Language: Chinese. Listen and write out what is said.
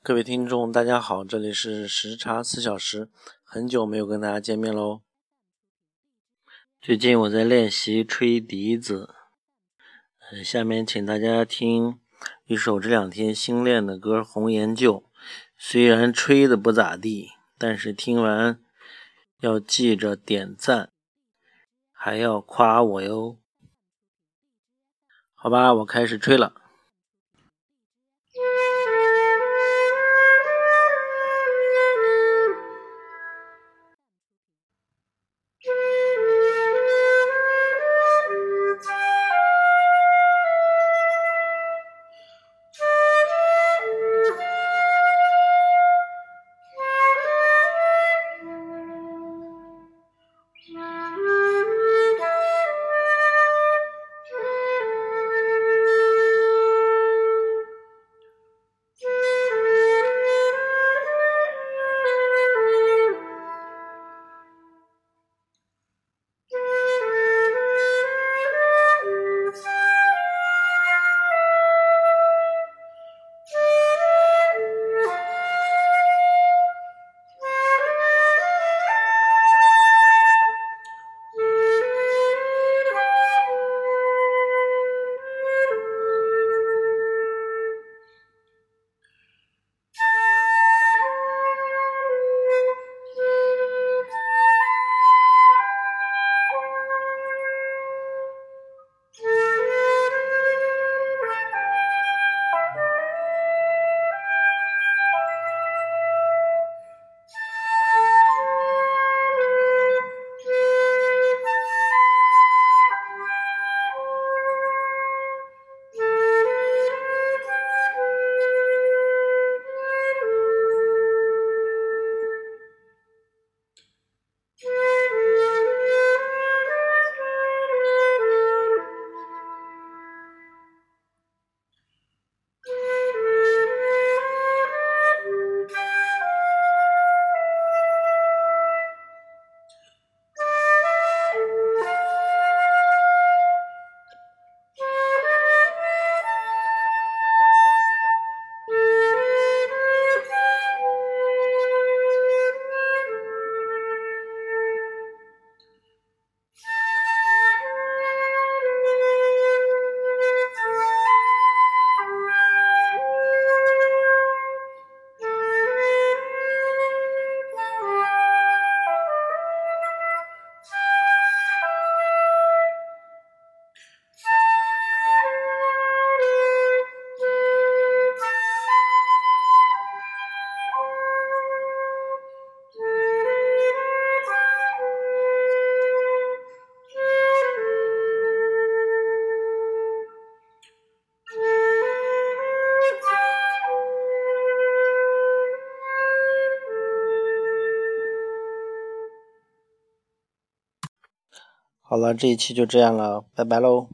各位听众，大家好，这里是时差四小时，很久没有跟大家见面喽。最近我在练习吹笛子，呃，下面请大家听一首这两天新练的歌《红颜旧》。虽然吹的不咋地，但是听完要记着点赞，还要夸我哟。好吧，我开始吹了。好了，这一期就这样了，拜拜喽。